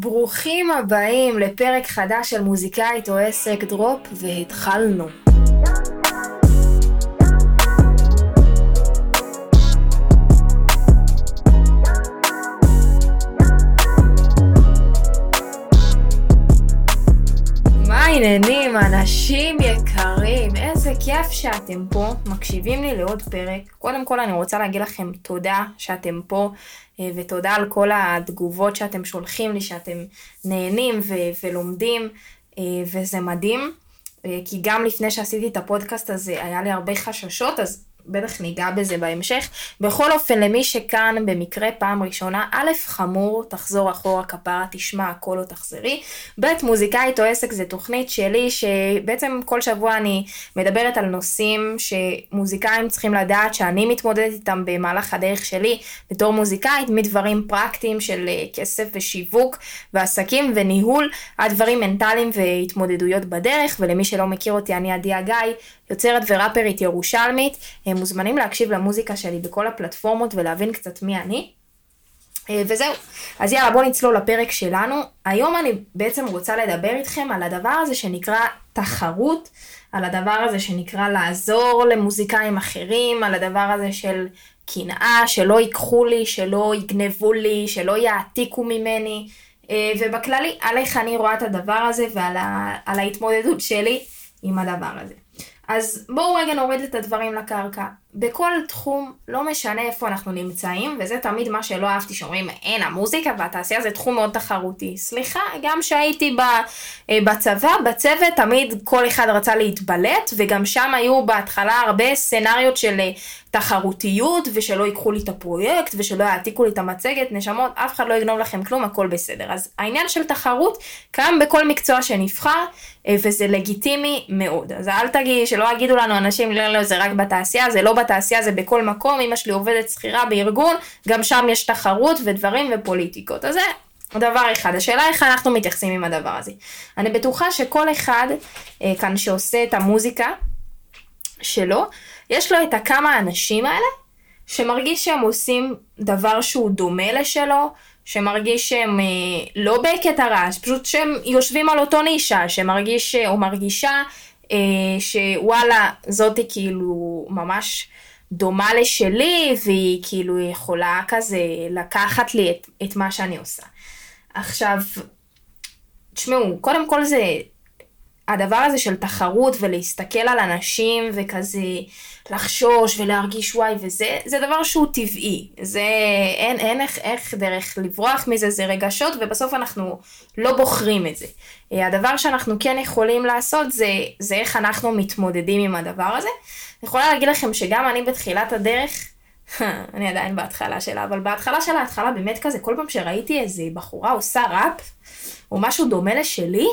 ברוכים הבאים לפרק חדש של מוזיקאית או עסק דרופ, והתחלנו. מה העניינים, אנשים יקרים? כיף שאתם פה, מקשיבים לי לעוד פרק. קודם כל אני רוצה להגיד לכם תודה שאתם פה, אה, ותודה על כל התגובות שאתם שולחים לי, שאתם נהנים ו- ולומדים, אה, וזה מדהים. אה, כי גם לפני שעשיתי את הפודקאסט הזה היה לי הרבה חששות, אז בטח ניגע בזה בהמשך. בכל אופן, למי שכאן במקרה פעם ראשונה, א', חמור, תחזור אחורה כפרה, תשמע הכל או תחזרי. ב', מוזיקאית או עסק זה תוכנית שלי, שבעצם כל שבוע אני מדברת על נושאים שמוזיקאים צריכים לדעת שאני מתמודדת איתם במהלך הדרך שלי בתור מוזיקאית, מדברים פרקטיים של אה, כסף ושיווק ועסקים וניהול, עד דברים מנטליים והתמודדויות בדרך, ולמי שלא מכיר אותי, אני עדי הגיא, יוצרת וראפרית ירושלמית. הם מוזמנים להקשיב למוזיקה שלי בכל הפלטפורמות ולהבין קצת מי אני. אה, וזהו, אז יאללה בואו נצלול לפרק שלנו. היום אני בעצם רוצה לדבר איתכם על הדבר הזה שנקרא תחרות, על הדבר הזה שנקרא לעזור למוזיקאים אחרים, על הדבר הזה של קנאה, שלא ייקחו לי, שלא יגנבו לי, שלא יעתיקו ממני, אה, ובכללי על איך אני רואה את הדבר הזה ועל ה, ההתמודדות שלי עם הדבר הזה. אז בואו רגע נוריד את הדברים לקרקע. בכל תחום, לא משנה איפה אנחנו נמצאים, וזה תמיד מה שלא אהבתי, שאומרים, אין, המוזיקה והתעשייה זה תחום מאוד תחרותי. סליחה, גם כשהייתי אה, בצבא, בצוות, תמיד כל אחד רצה להתבלט, וגם שם היו בהתחלה הרבה סצנריות של אה, תחרותיות, ושלא ייקחו לי את הפרויקט, ושלא יעתיקו לי את המצגת, נשמות, אף אחד לא יגנוב לכם כלום, הכל בסדר. אז העניין של תחרות קיים בכל מקצוע שנבחר, אה, וזה לגיטימי מאוד. אז אל תגיד, שלא יגידו לנו אנשים, לא, לא, זה רק בתעשייה, זה לא בתעשייה, זה בכל מקום, אמא שלי עובדת שכירה בארגון, גם שם יש תחרות ודברים ופוליטיקות. אז זה דבר אחד. השאלה איך אנחנו מתייחסים עם הדבר הזה. אני בטוחה שכל אחד אה, כאן שעושה את המוזיקה שלו, יש לו את הכמה אנשים האלה, שמרגיש שהם עושים דבר שהוא דומה לשלו, שמרגיש שהם אה, לא בקטע רעש, פשוט שהם יושבים על אותו נישה, שמרגיש או מרגישה אה, שוואלה, זאתי כאילו ממש דומה לשלי, והיא כאילו יכולה כזה לקחת לי את, את מה שאני עושה. עכשיו, תשמעו, קודם כל זה הדבר הזה של תחרות ולהסתכל על אנשים וכזה לחשוש ולהרגיש וואי וזה, זה דבר שהוא טבעי. זה, אין, אין איך, איך דרך לברוח מזה, זה רגשות ובסוף אנחנו לא בוחרים את זה. אה, הדבר שאנחנו כן יכולים לעשות זה, זה איך אנחנו מתמודדים עם הדבר הזה. אני יכולה להגיד לכם שגם אני בתחילת הדרך, אני עדיין בהתחלה שלה, אבל בהתחלה של ההתחלה באמת כזה, כל פעם שראיתי איזה בחורה עושה ראפ, או משהו דומה לשלי,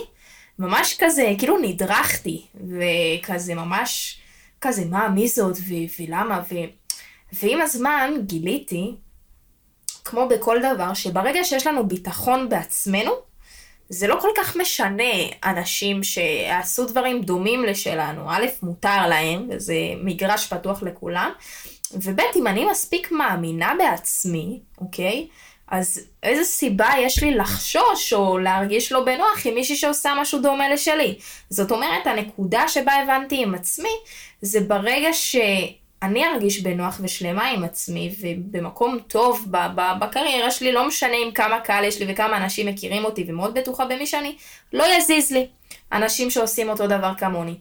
ממש כזה, כאילו נדרכתי, וכזה ממש, כזה מה, מי זאת, ו- ולמה, ו- ועם הזמן גיליתי, כמו בכל דבר, שברגע שיש לנו ביטחון בעצמנו, זה לא כל כך משנה אנשים שעשו דברים דומים לשלנו. א', מותר להם, וזה מגרש פתוח לכולם, וב', אם אני מספיק מאמינה בעצמי, אוקיי? אז איזה סיבה יש לי לחשוש או להרגיש לא בנוח עם מישהי שעושה משהו דומה לשלי? זאת אומרת, הנקודה שבה הבנתי עם עצמי, זה ברגע שאני ארגיש בנוח ושלמה עם עצמי, ובמקום טוב בקריירה שלי, לא משנה עם כמה קהל יש לי וכמה אנשים מכירים אותי ומאוד בטוחה במי שאני, לא יזיז לי אנשים שעושים אותו דבר כמוני.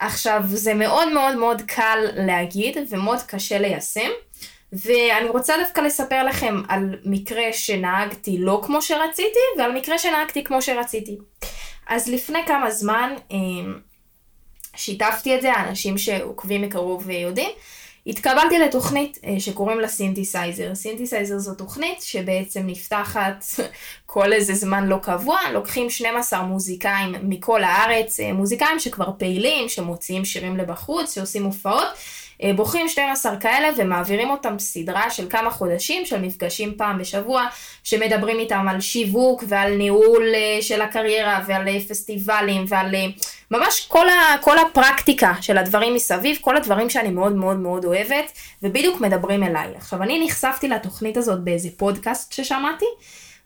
עכשיו, זה מאוד מאוד מאוד קל להגיד ומאוד קשה ליישם. ואני רוצה דווקא לספר לכם על מקרה שנהגתי לא כמו שרציתי, ועל מקרה שנהגתי כמו שרציתי. אז לפני כמה זמן אמ, שיתפתי את זה, האנשים שעוקבים מקרוב ויודעים, התקבלתי לתוכנית אה, שקוראים לה סינתסייזר. סינתסייזר זו תוכנית שבעצם נפתחת כל איזה זמן לא קבוע, לוקחים 12 מוזיקאים מכל הארץ, אה, מוזיקאים שכבר פעילים, שמוציאים שירים לבחוץ, שעושים הופעות. אה, בוחרים 12 כאלה ומעבירים אותם סדרה של כמה חודשים של מפגשים פעם בשבוע, שמדברים איתם על שיווק ועל ניהול אה, של הקריירה ועל אה, פסטיבלים ועל ממש כל, ה, כל הפרקטיקה של הדברים מסביב, כל הדברים שאני מאוד מאוד מאוד אוהבת, ובדיוק מדברים אליי. עכשיו, אני נחשפתי לתוכנית הזאת באיזה פודקאסט ששמעתי,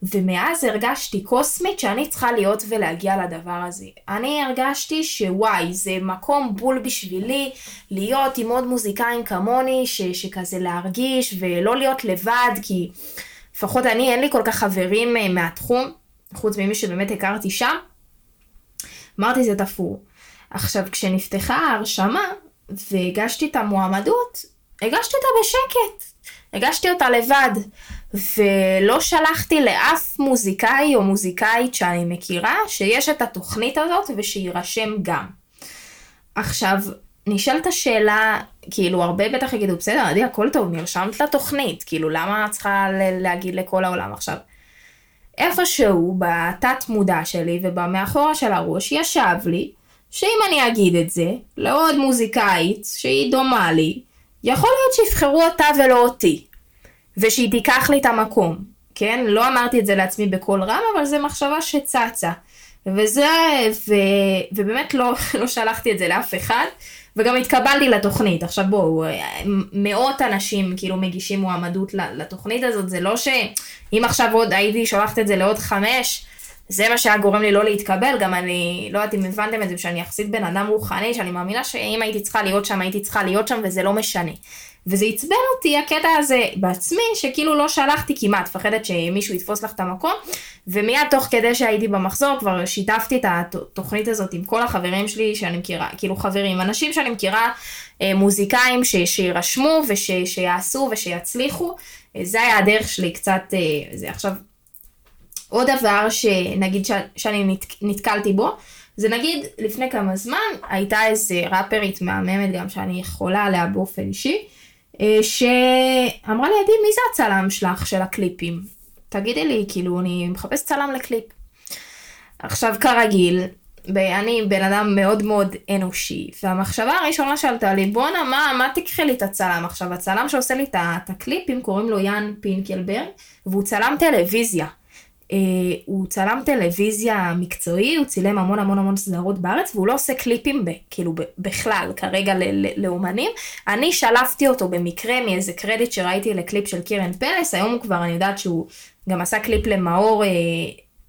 ומאז הרגשתי קוסמית שאני צריכה להיות ולהגיע לדבר הזה. אני הרגשתי שוואי, זה מקום בול בשבילי להיות עם עוד מוזיקאים כמוני, ש, שכזה להרגיש ולא להיות לבד, כי לפחות אני, אין לי כל כך חברים אה, מהתחום, חוץ ממי שבאמת הכרתי שם. אמרתי זה תפור. עכשיו, כשנפתחה ההרשמה והגשתי את המועמדות, הגשתי אותה בשקט. הגשתי אותה לבד, ולא שלחתי לאף מוזיקאי או מוזיקאית שאני מכירה שיש את התוכנית הזאת ושיירשם גם. עכשיו, נשאלת השאלה, כאילו הרבה בטח יגידו, בסדר, עדי, הכל טוב, נרשמת לתוכנית, כאילו למה את צריכה להגיד לכל העולם עכשיו? איפשהו בתת מודע שלי ובמאחורה של הראש ישב לי, שאם אני אגיד את זה לעוד מוזיקאית שהיא דומה לי, יכול להיות שיבחרו אותה ולא אותי, ושהיא תיקח לי את המקום, כן? לא אמרתי את זה לעצמי בקול רם, אבל זו מחשבה שצצה. וזה, ו, ובאמת לא, לא שלחתי את זה לאף אחד, וגם התקבלתי לתוכנית. עכשיו בואו, מאות אנשים כאילו מגישים מועמדות לתוכנית הזאת, זה לא שאם עכשיו עוד הייתי שולחת את זה לעוד חמש, זה מה שהיה גורם לי לא להתקבל, גם אני, לא יודעת אם הבנתם את זה, שאני יחסית בן אדם רוחני, שאני מאמינה שאם הייתי צריכה להיות שם, הייתי צריכה להיות שם, וזה לא משנה. וזה עצבן אותי הקטע הזה בעצמי, שכאילו לא שלחתי כמעט, מפחדת שמישהו יתפוס לך את המקום, ומיד תוך כדי שהייתי במחזור כבר שיתפתי את התוכנית הזאת עם כל החברים שלי שאני מכירה, כאילו חברים, אנשים שאני מכירה, אה, מוזיקאים ש, שירשמו ושיעשו ושיצליחו, אה, זה היה הדרך שלי קצת, אה, זה עכשיו, עוד דבר שנגיד ש, שאני נת, נתקלתי בו, זה נגיד לפני כמה זמן הייתה איזה ראפרית מהממת גם שאני יכולה עליה באופן אישי, שאמרה לי, עדי, מי זה הצלם שלך של הקליפים? תגידי לי, כאילו, אני מחפש צלם לקליפ. עכשיו, כרגיל, אני בן אדם מאוד מאוד אנושי, והמחשבה הראשונה שעלתה לי, בואנה, מה, מה תקחי לי את הצלם עכשיו? הצלם שעושה לי את הקליפים, קוראים לו יאן פינקלברג, והוא צלם טלוויזיה. Uh, הוא צלם טלוויזיה מקצועי, הוא צילם המון המון המון סדרות בארץ, והוא לא עושה קליפים ב, כאילו ב, בכלל כרגע ל, ל, לאומנים. אני שלפתי אותו במקרה מאיזה קרדיט שראיתי לקליפ של קירן פלס, היום הוא כבר, אני יודעת שהוא גם עשה קליפ למאור uh,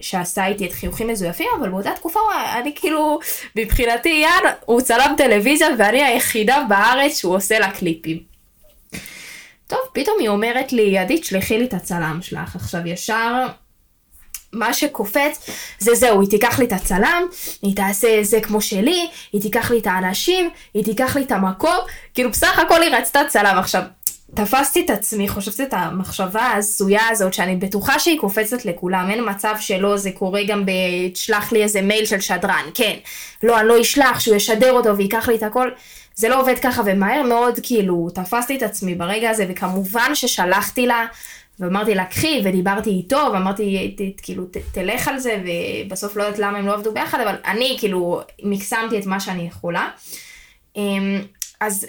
שעשה איתי את חיוכים מזויפים, אבל באותה תקופה אני כאילו, מבחינתי יאן, הוא צלם טלוויזיה ואני היחידה בארץ שהוא עושה לה קליפים. טוב, פתאום היא אומרת לי, עדית, שלחי לי את הצלם שלך. עכשיו ישר... מה שקופץ זה זהו, היא תיקח לי את הצלם, היא תעשה זה כמו שלי, היא תיקח לי את האנשים, היא תיקח לי את המקום, כאילו בסך הכל היא רצתה צלם. עכשיו, תפסתי את עצמי, חושבת את המחשבה ההזויה הזאת, שאני בטוחה שהיא קופצת לכולם, אין מצב שלא, זה קורה גם ב"תשלח לי איזה מייל של שדרן", כן. לא, אני לא אשלח, שהוא ישדר אותו וייקח לי את הכל. זה לא עובד ככה, ומהר מאוד, כאילו, תפסתי את עצמי ברגע הזה, וכמובן ששלחתי לה ואמרתי לה, קחי, ודיברתי איתו, ואמרתי, כאילו, תלך על זה, ובסוף לא יודעת למה הם לא עבדו ביחד, אבל אני, כאילו, מקסמתי את מה שאני יכולה. אמ, אז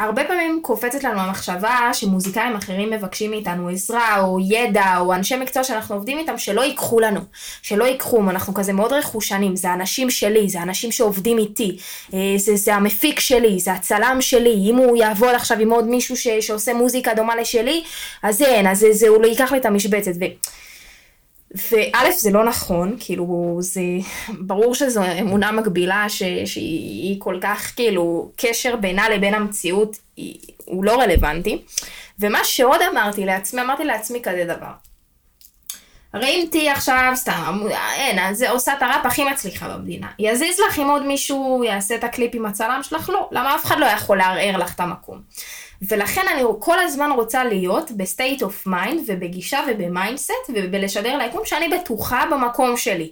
הרבה פעמים קופצת לנו המחשבה שמוזיקאים אחרים מבקשים מאיתנו עזרה או ידע או אנשי מקצוע שאנחנו עובדים איתם שלא ייקחו לנו, שלא ייקחו, אנחנו כזה מאוד רכושנים, זה אנשים שלי, זה אנשים שעובדים איתי, אה, זה, זה המפיק שלי, זה הצלם שלי, אם הוא יעבוד עכשיו עם עוד מישהו ש, שעושה מוזיקה דומה לשלי, אז אין, אז זה, זה הוא לא ייקח לי את המשבצת. ו... וא' זה לא נכון, כאילו זה ברור שזו אמונה מקבילה ש, שהיא כל כך כאילו קשר בינה לבין המציאות היא, הוא לא רלוונטי. ומה שעוד אמרתי לעצמי, אמרתי לעצמי כזה דבר. הרי אם תהיי עכשיו סתם, אין, זה עושה את הראפ הכי מצליחה במדינה. יזיז לך אם עוד מישהו יעשה את הקליפ עם הצלם שלך? לא. למה אף אחד לא יכול לערער לך את המקום? ולכן אני כל הזמן רוצה להיות ב state of mind ובגישה וב mindset ובלשדר ליקום שאני בטוחה במקום שלי.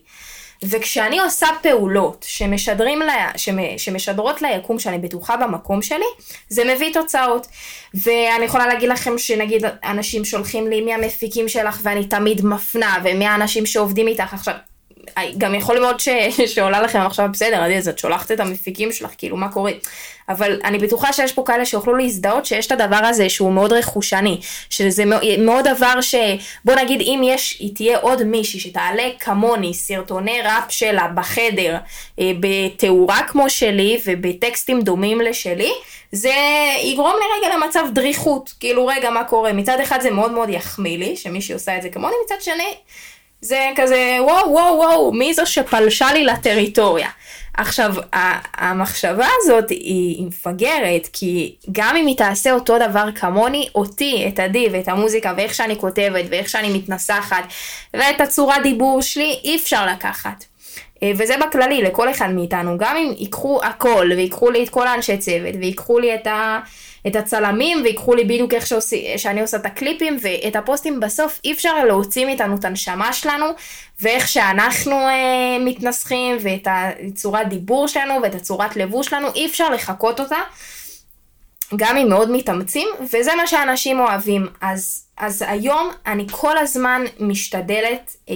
וכשאני עושה פעולות שמשדרים לה, שמשדרות ליקום שאני בטוחה במקום שלי, זה מביא תוצאות. ואני יכולה להגיד לכם שנגיד אנשים שולחים לי מי המפיקים שלך ואני תמיד מפנה, ומי האנשים שעובדים איתך עכשיו. גם יכול מאוד ש... שעולה לכם עכשיו בסדר, אז את שולחת את המפיקים שלך, כאילו מה קורה? אבל אני בטוחה שיש פה כאלה שיוכלו להזדהות שיש את הדבר הזה שהוא מאוד רכושני, שזה מאוד דבר ש... בוא נגיד אם יש, היא תהיה עוד מישהי שתעלה כמוני סרטוני ראפ שלה בחדר אה, בתאורה כמו שלי ובטקסטים דומים לשלי, זה יגרום לי רגע למצב דריכות, כאילו רגע מה קורה, מצד אחד זה מאוד מאוד יחמיא לי שמישהי עושה את זה כמוני, מצד שני זה כזה וואו וואו וואו, מי זו שפלשה לי לטריטוריה. עכשיו, המחשבה הזאת היא מפגרת, כי גם אם היא תעשה אותו דבר כמוני, אותי, את עדי ואת המוזיקה ואיך שאני כותבת ואיך שאני מתנסחת ואת הצורת דיבור שלי, אי אפשר לקחת. אה, וזה בכללי לכל אחד מאיתנו, גם אם ייקחו הכל ויקחו לי את כל האנשי צוות ויקחו לי את, ה, את הצלמים ויקחו לי בדיוק איך שעושי, שאני עושה את הקליפים ואת הפוסטים בסוף אי אפשר להוציא מאיתנו את הנשמה שלנו ואיך שאנחנו אה, מתנסחים ואת הצורת דיבור שלנו ואת הצורת לבוש שלנו אי אפשר לחקות אותה. גם אם מאוד מתאמצים, וזה מה שאנשים אוהבים. אז, אז היום אני כל הזמן משתדלת אה,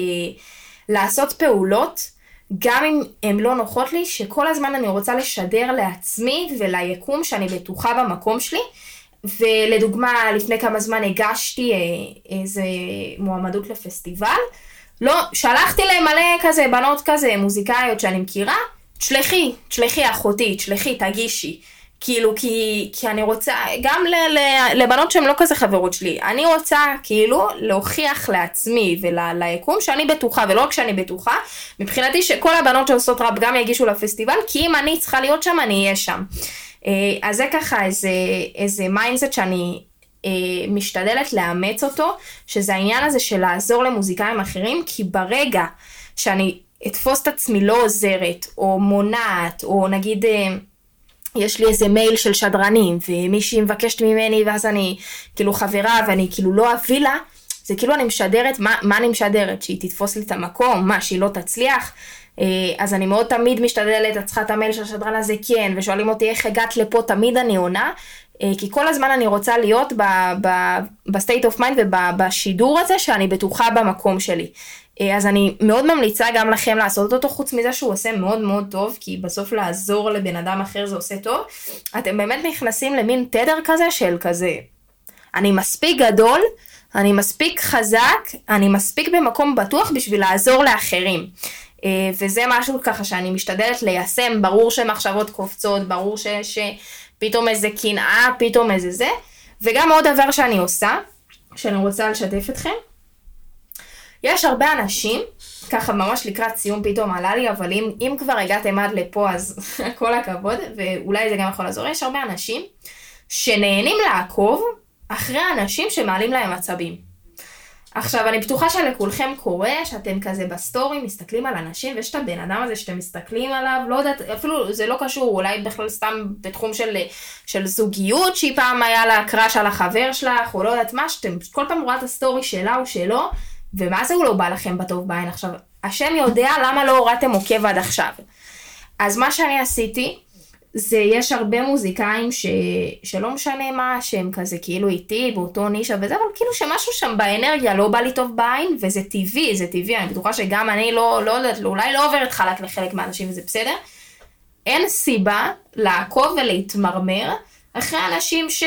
לעשות פעולות גם אם הן לא נוחות לי, שכל הזמן אני רוצה לשדר לעצמי וליקום שאני בטוחה במקום שלי. ולדוגמה, לפני כמה זמן הגשתי אה, איזה מועמדות לפסטיבל. לא, שלחתי להם מלא כזה בנות כזה מוזיקאיות שאני מכירה, תשלחי, תשלחי אחותי, תשלחי, תגישי. כאילו, כי, כי אני רוצה, גם ל, ל, לבנות שהן לא כזה חברות שלי, אני רוצה כאילו להוכיח לעצמי וליקום שאני בטוחה, ולא רק שאני בטוחה, מבחינתי שכל הבנות שעושות ראפ גם יגישו לפסטיבל, כי אם אני צריכה להיות שם, אני אהיה שם. אה, אז זה ככה איזה, איזה mindset שאני אה, משתדלת לאמץ אותו, שזה העניין הזה של לעזור למוזיקאים אחרים, כי ברגע שאני אתפוס את עצמי לא עוזרת, או מונעת, או נגיד... אה, יש לי איזה מייל של שדרנים, ומישהי מבקשת ממני, ואז אני כאילו חברה, ואני כאילו לא אביא לה, זה כאילו אני משדרת, מה, מה אני משדרת? שהיא תתפוס לי את המקום? מה, שהיא לא תצליח? אה, אז אני מאוד תמיד משתדלת, את צריכה את המייל של השדרן הזה, כן, ושואלים אותי איך הגעת לפה, תמיד אני עונה, אה, כי כל הזמן אני רוצה להיות ב state of mind ובשידור הזה שאני בטוחה במקום שלי. אה, אז אני מאוד ממליצה גם לכם לעשות אותו, חוץ מזה שהוא עושה מאוד מאוד טוב, כי בסוף לעזור לבן אדם אחר זה עושה טוב. אתם באמת נכנסים למין תדר כזה של כזה, אני מספיק גדול, אני מספיק חזק, אני מספיק במקום בטוח בשביל לעזור לאחרים. אה, וזה משהו ככה שאני משתדלת ליישם, ברור שמחשבות קופצות, ברור שפתאום איזה קנאה, פתאום איזה זה. וגם עוד דבר שאני עושה, שאני רוצה לשתף אתכם, יש הרבה אנשים, ככה ממש לקראת סיום פתאום עלה לי, אבל אם, אם כבר הגעתם עד לפה אז כל הכבוד, ואולי זה גם יכול לעזור, יש הרבה אנשים שנהנים לעקוב אחרי אנשים שמעלים להם עצבים. עכשיו, אני בטוחה שלכולכם קורה שאתם כזה בסטורי מסתכלים על אנשים, ויש את הבן אדם הזה שאתם מסתכלים עליו, לא יודעת, אפילו זה לא קשור, אולי בכלל סתם בתחום של, של זוגיות, שהיא פעם היה לה crush על החבר שלך, או לא יודעת מה, שאתם כל פעם רואה את ה story שלה או שלו, ומה זה הוא לא בא לכם בטוב בעין עכשיו? השם יודע למה לא הורדתם עוקב עד עכשיו. אז מה שאני עשיתי, זה יש הרבה מוזיקאים ש... שלא משנה מה, שהם כזה כאילו איתי באותו נישה וזה, אבל כאילו שמשהו שם באנרגיה לא בא לי טוב בעין, וזה טבעי, זה טבעי, אני בטוחה שגם אני לא, לא יודעת, אולי לא עוברת חלק לחלק מהאנשים וזה בסדר. אין סיבה לעקוב ולהתמרמר אחרי אנשים ש...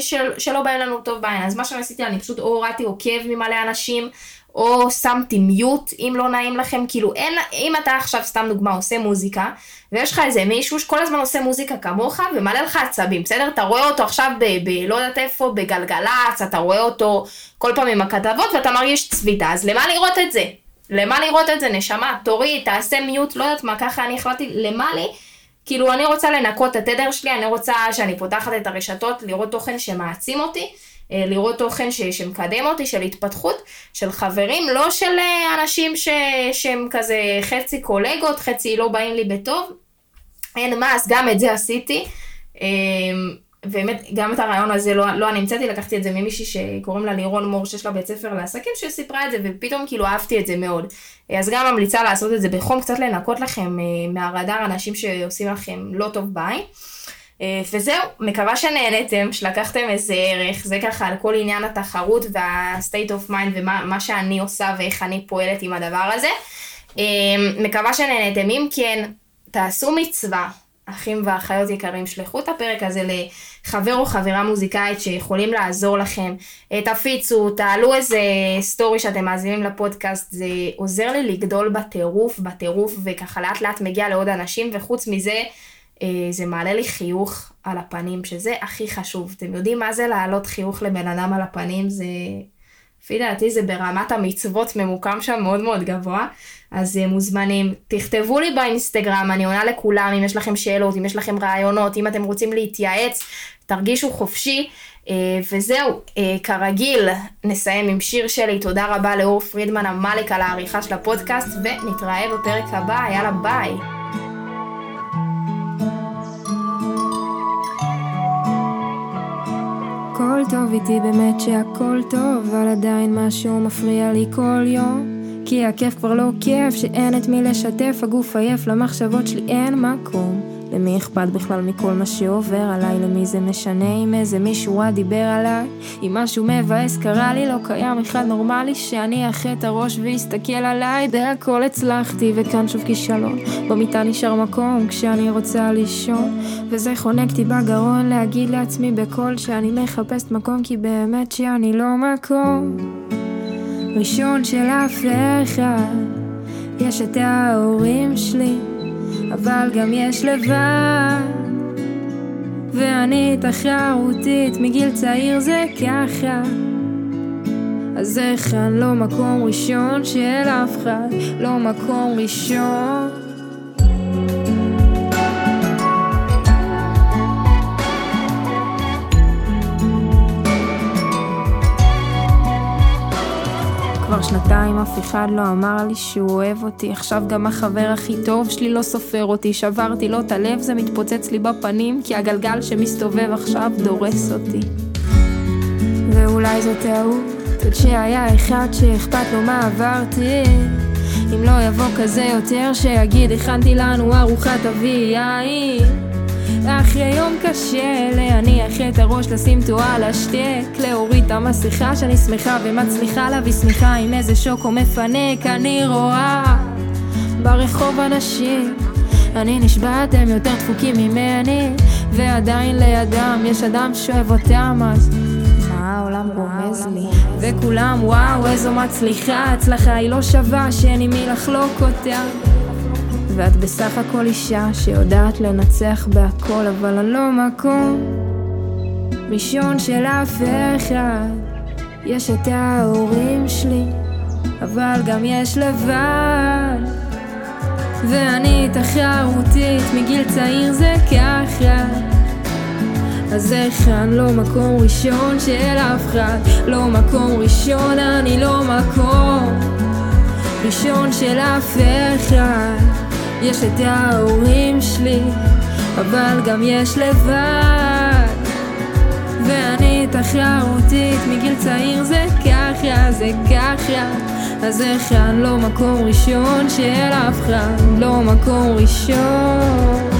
של... שלא באים לנו טוב בעין. אז מה שעשיתי, אני פשוט או הורדתי עוקב ממלא אנשים, או שמתי מיוט אם לא נעים לכם, כאילו אין, אם אתה עכשיו סתם דוגמה עושה מוזיקה, ויש לך איזה מישהו שכל הזמן עושה מוזיקה כמוך ומלא לך עצבים, בסדר? אתה רואה אותו עכשיו ב... ב לא יודעת איפה, בגלגלצ, אתה רואה אותו כל פעם עם הכתבות ואתה מרגיש צביטה, אז למה לראות את זה? למה לראות את זה, נשמה? תוריד, תעשה מיוט, לא יודעת מה, ככה אני החלטתי, למה לי? כאילו אני רוצה לנקות את התדר שלי, אני רוצה שאני פותחת את הרשתות, לראות תוכן שמעצים אותי, אה, לראות תוכן ש, שמקדם אותי, של התפתחות, של חברים, לא של אה, אנשים ש, שהם כזה חצי קולגות, חצי לא באים לי בטוב. אין מה, אז גם את זה עשיתי. אה, באמת, גם את הרעיון הזה לא, לא אני המצאתי, לקחתי את זה ממישהי שקוראים לה לירון מור, שיש לה בית ספר לעסקים, שסיפרה את זה, ופתאום כאילו אהבתי את זה מאוד. אז גם ממליצה לעשות את זה בחום, קצת לנקות לכם מהרדאר אנשים שעושים לכם לא טוב בעין. אה, וזהו, מקווה שנהנתם, שלקחתם איזה ערך, זה ככה על כל עניין התחרות וה-state of mind ומה שאני עושה ואיך אני פועלת עם הדבר הזה. אה, מקווה שנהנתם, אם כן, תעשו מצווה, אחים ואחיות יקרים, שלחו את הפרק הזה לחבר או חברה מוזיקאית שיכולים לעזור לכם, אה, תפיצו, תעלו איזה סטורי שאתם מאזינים לפודקאסט, זה עוזר לי לגדול בטירוף, בטירוף, וככה לאט לאט מגיע לעוד אנשים, וחוץ מזה, אה, זה מעלה לי חיוך על הפנים, שזה הכי חשוב. אתם יודעים מה זה להעלות חיוך לבן אדם על הפנים? זה לפי דעתי זה ברמת המצוות ממוקם שם מאוד מאוד גבוה, אז אה, מוזמנים, תכתבו לי באינסטגרם, אני עונה לכולם, אם יש לכם שאלות, אם יש לכם רעיונות, אם אתם רוצים להתייעץ, תרגישו חופשי. אה, וזהו, אה, כרגיל, נסיים עם שיר שלי, תודה רבה לאור פרידמן המלק על העריכה של הפודקאסט, ונתראה בפרק הבא, יאללה ביי. הכל טוב איתי באמת שהכל טוב, אבל עדיין משהו מפריע לי כל יום. כי הכיף כבר לא כיף, שאין את מי לשתף, הגוף עייף, למחשבות שלי אין מקום. למי אכפת בכלל מכל מה שעובר עליי? למי זה משנה אם איזה מישהו רע דיבר עליי? אם משהו מבאס קרה לי, לא קיים אחד נורמלי שאני אחה את הראש ויסתכל עליי. בהכל הצלחתי וכאן שוב כישלון. במיטה נשאר מקום כשאני רוצה לישון. וזה חונק אותי בגרון להגיד לעצמי בקול שאני מחפשת מקום כי באמת שאני לא מקום. ראשון של אף אחד, יש את ההורים שלי. אבל גם יש לבד. ואני תחרותית, מגיל צעיר זה ככה. אז איך אני לא מקום ראשון של אף אחד, לא מקום ראשון. שנתיים אף אחד לא אמר לי שהוא אוהב אותי. עכשיו גם החבר הכי טוב שלי לא סופר אותי. שברתי לו את הלב זה מתפוצץ לי בפנים כי הגלגל שמסתובב עכשיו דורס אותי. ואולי זו טעות עוד שהיה אחד שאכפת לו מה עברתי. אם לא יבוא כזה יותר שיגיד הכנתי לנו ארוחת אבי יין אחרי יום קשה להניח את הראש, לשים תואה להשתק, להוריד את המסכה שאני שמחה ומצליחה להביא שמיכה עם איזה שוקו מפנק, אני רואה ברחוב אנשים, אני נשבעת הם יותר דפוקים ממני, ועדיין לידם יש אדם שאוהב אותם אז מה העולם רומז לי? וכולם וואו איזו מצליחה, הצלחה היא לא שווה שאין עם מי לחלוק אותה ואת בסך הכל אישה שיודעת לנצח בהכל, אבל אני לא מקום ראשון של אף אחד. יש את ההורים שלי, אבל גם יש לבד. ואני תחרותית, מגיל צעיר זה ככה. אז איך אני לא מקום ראשון של אף אחד? לא מקום ראשון, אני לא מקום ראשון של אף אחד. יש את ההורים שלי, אבל גם יש לבד. ואני תחרותית, מגיל צעיר זה ככה, זה ככה. אז איך לא מקום ראשון של אף אחד, לא מקום ראשון.